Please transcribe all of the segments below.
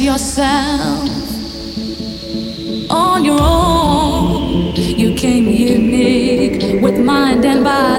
yourself on your own. You came unique with mind and body.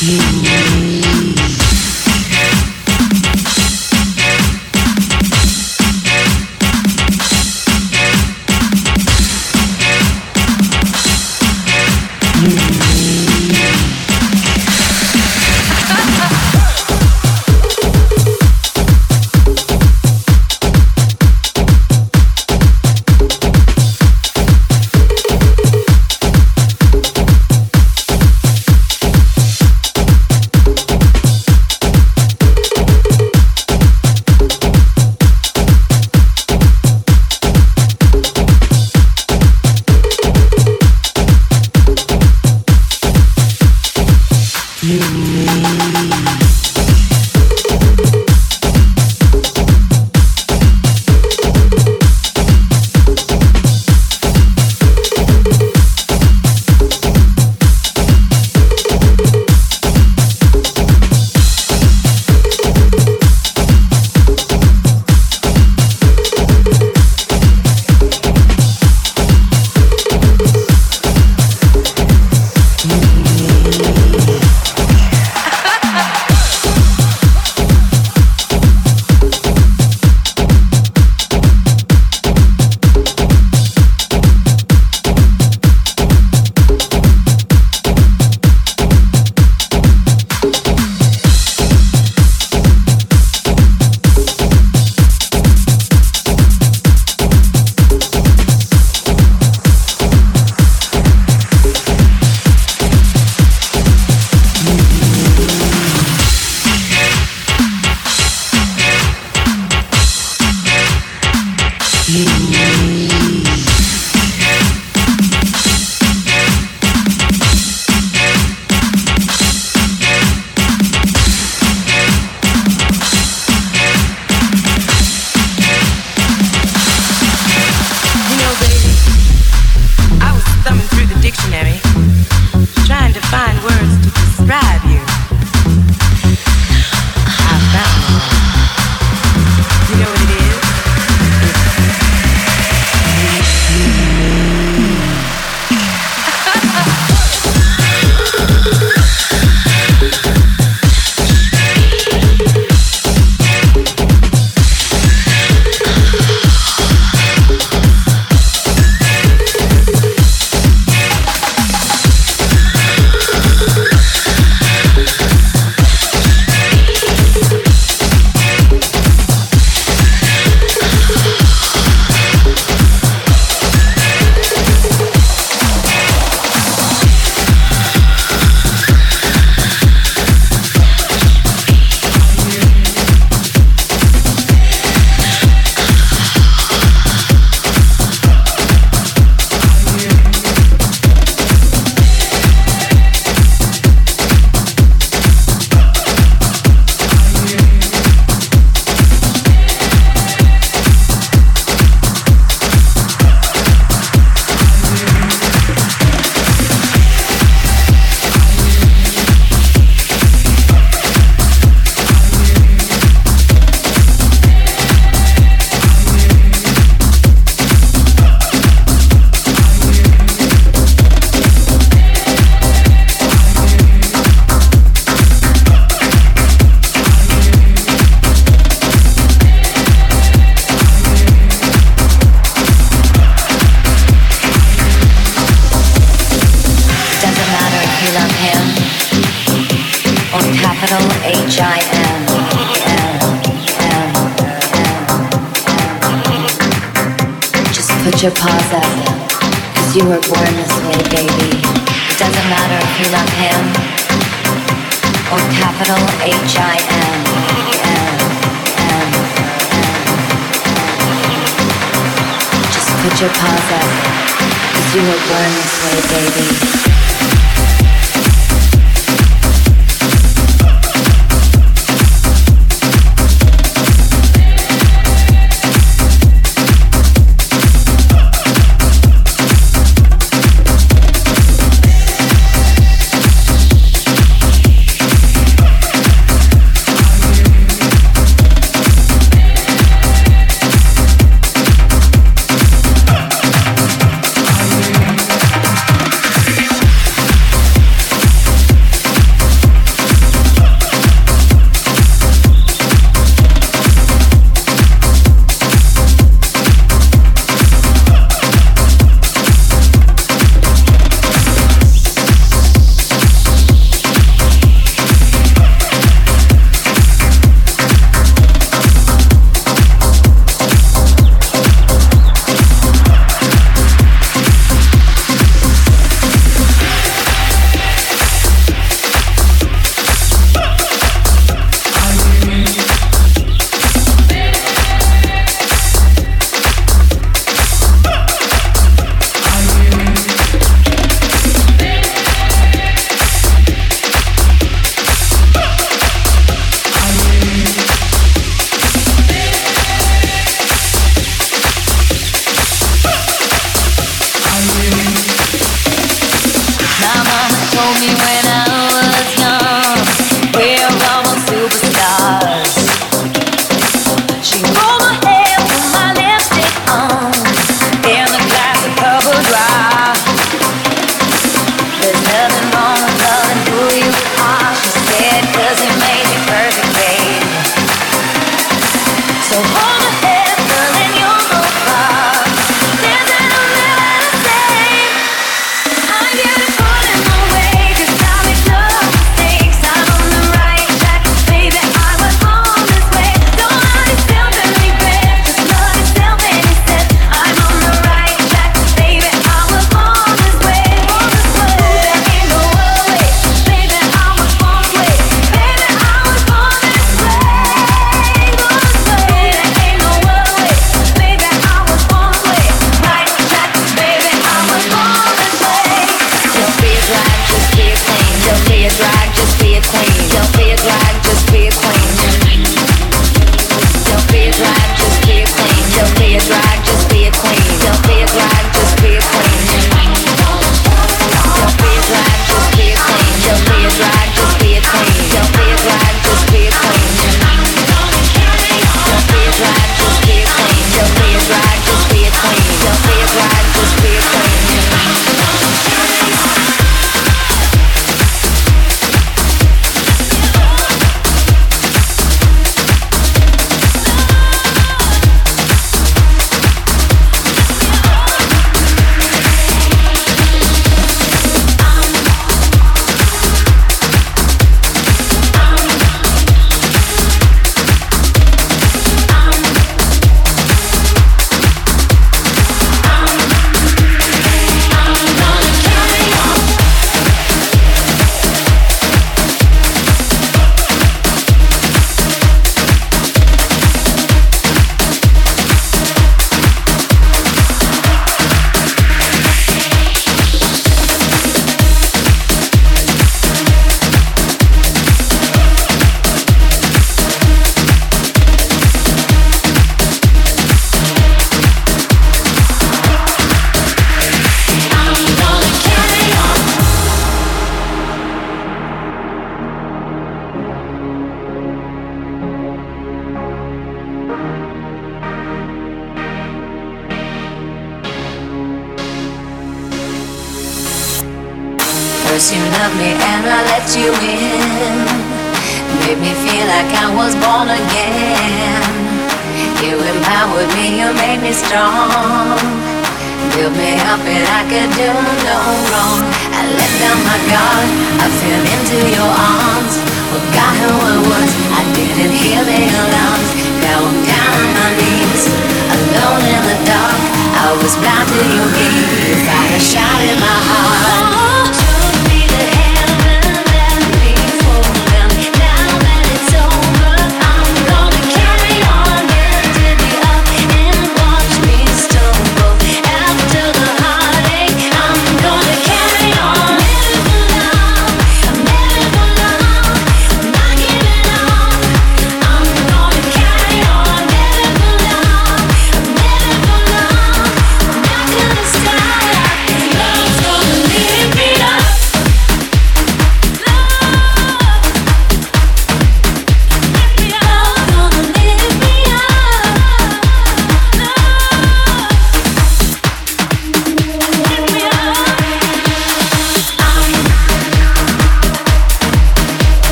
you.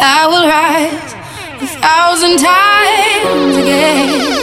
I will rise a thousand times again.